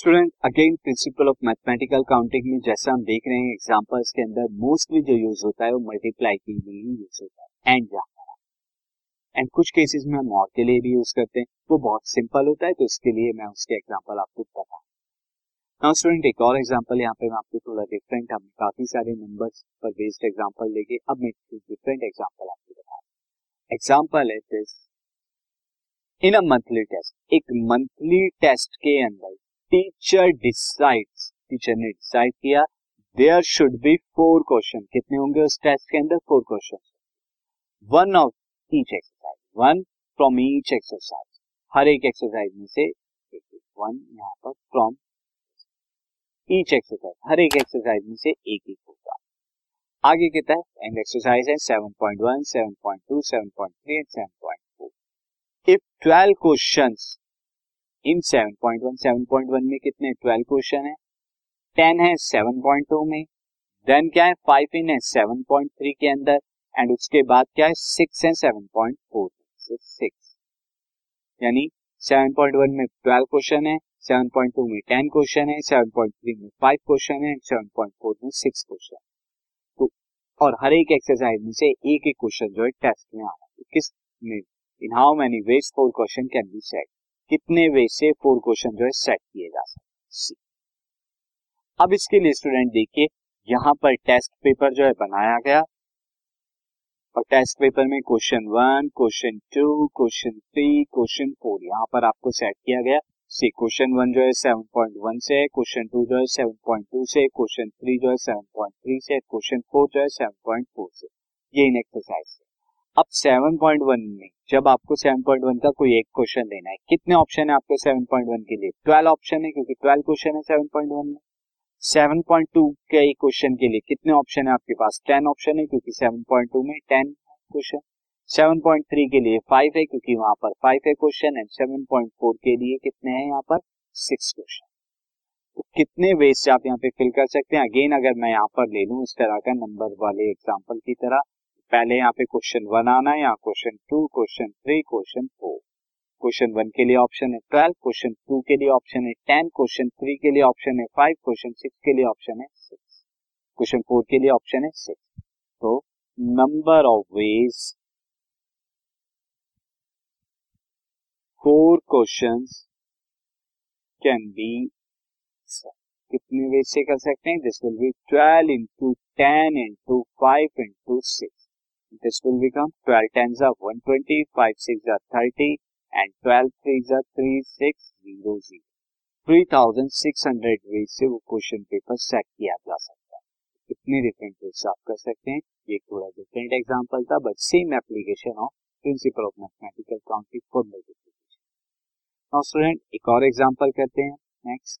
Student again principle of mathematical counting में जैसा हम देख रहे हैं एग्जांपल्स के अंदर मोस्टली जो यूज़ होता है वो मल्टीप्लाई के लिए ही यूज़ होता है एंड जहाँ एंड कुछ केसेस में हम और के लिए भी यूज़ करते हैं। वो बहुत सिंपल होता है तो इसके लिए मैं उसके एग्ज़ाम्पल आपको बता नाउ स्टूडेंट एक और एग्ज़ाम्पल यहाँ पे मैं आपको थोड़ा डिफरेंट हमने काफ़ी सारे नंबर्स पर बेस्ड एग्जांपल लेके अब मैं डिफरेंट एग्ज़ाम्पल आपको बता एग्जांपल है this in a monthly test एक मंथली टेस्ट के अंदर टीचर डिसाइड टीचर ने डिसाइड किया there should be four question कितने होंगे उस टेस्ट के अंदर? Four question one of each exercise one from each exercise हर एक एक्सरसाइज में से एक वन यहाँ पर फ्रॉम ईच एक्सरसाइज हर एक एक्सरसाइज में से एक एक होगा. आगे कितना है. एंड एक्सरसाइज है 7.1, 7.2, 7.3 एंड 7.4 इफ़ 12 क्वेश्चंस इन 7.1 7.1 में कितने? 12 क्वेश्चन है। 10 है 7.2 में। देन क्या है? 5 इन है 7.3 के अंदर। एंड उसके बाद क्या है? 6 है 7.4 सो 6 यानी 7.1 में 12 क्वेश्चन है 7.2 में 10 क्वेश्चन है 7.3 में 5 क्वेश्चन है 7.4 में 6 क्वेश्चन तो और हर एक एक्सरसाइज में से एक एक क्वेश्चन जो है टेस्ट में आ रहा है। किसमें? In how many ways four question can be set कितने वे से फोर क्वेश्चन जो है सेट किए जा सकते अब इसके लिए स्टूडेंट देखिए, यहाँ पर टेस्ट पेपर जो है बनाया गया। और टेस्ट पेपर में question one question two question three question four यहाँ पर आपको सेट किया गया। सी क्वेश्चन वन जो है सेवन पॉइंट वन से क्वेश्चन टू जो है सेवन पॉइंट टू से क्वेश्चन थ्री जो है सेवन पॉइंट थ्री से क्वेश्चन फोर जो है सेवन पॉइंट फोर से ये इन एक्सरसाइज से अब 7.1 में, जब आपको 7.1 का कोई एक क्वेश्चन लेना है, कितने ऑप्शन है आपको 7.1 के लिए? 12 ऑप्शन है, क्योंकि 12 क्वेश्चन है 7.1 में। 7.2 के एक क्वेश्चन के लिए कितने ऑप्शन है आपके पास? 10 ऑप्शन है, क्योंकि 7.2 में 10 क्वेश्चन 7.3 के लिए 5 है, क्योंकि वहाँ पर 5 है क्वेश्चन एंड 7.4 के लिए कितने हैं यहाँ पर? 6 क्वेश्चन तो कितने वेज से आप यहाँ पे फिल कर सकते हैं? अगेन अगर मैं यहाँ पर ले लूँ, इस तरह का नंबर वाले एग्ज़ाम्पल की तरह पहले यहाँ पे क्वेश्चन वन आना है, यहाँ question two question three question four question one के लिए ऑप्शन है ट्वेल्व क्वेश्चन टू के लिए ऑप्शन है टेन क्वेश्चन थ्री के लिए ऑप्शन है फाइव क्वेश्चन सिक्स के लिए ऑप्शन है सिक्स क्वेश्चन फोर के लिए ऑप्शन है सिक्स तो number of ways four question can be कितने वेज से कर सकते हैं? This will be twelve into ten into five into six this will become 12 tens are 120, 5 6 are 30 and 12 3s are 3 6 0 0. 3600 way से वो क्वेश्चन पेपर सेट किया जा सकता है। इतने डिफरेंट वे से आप कर सकते हैं। ये थोड़ा डिफरेंट एग्जांपल था but same application of principle of mathematical counting for multiplication now student एक और एग्जांपल करते हैं। Next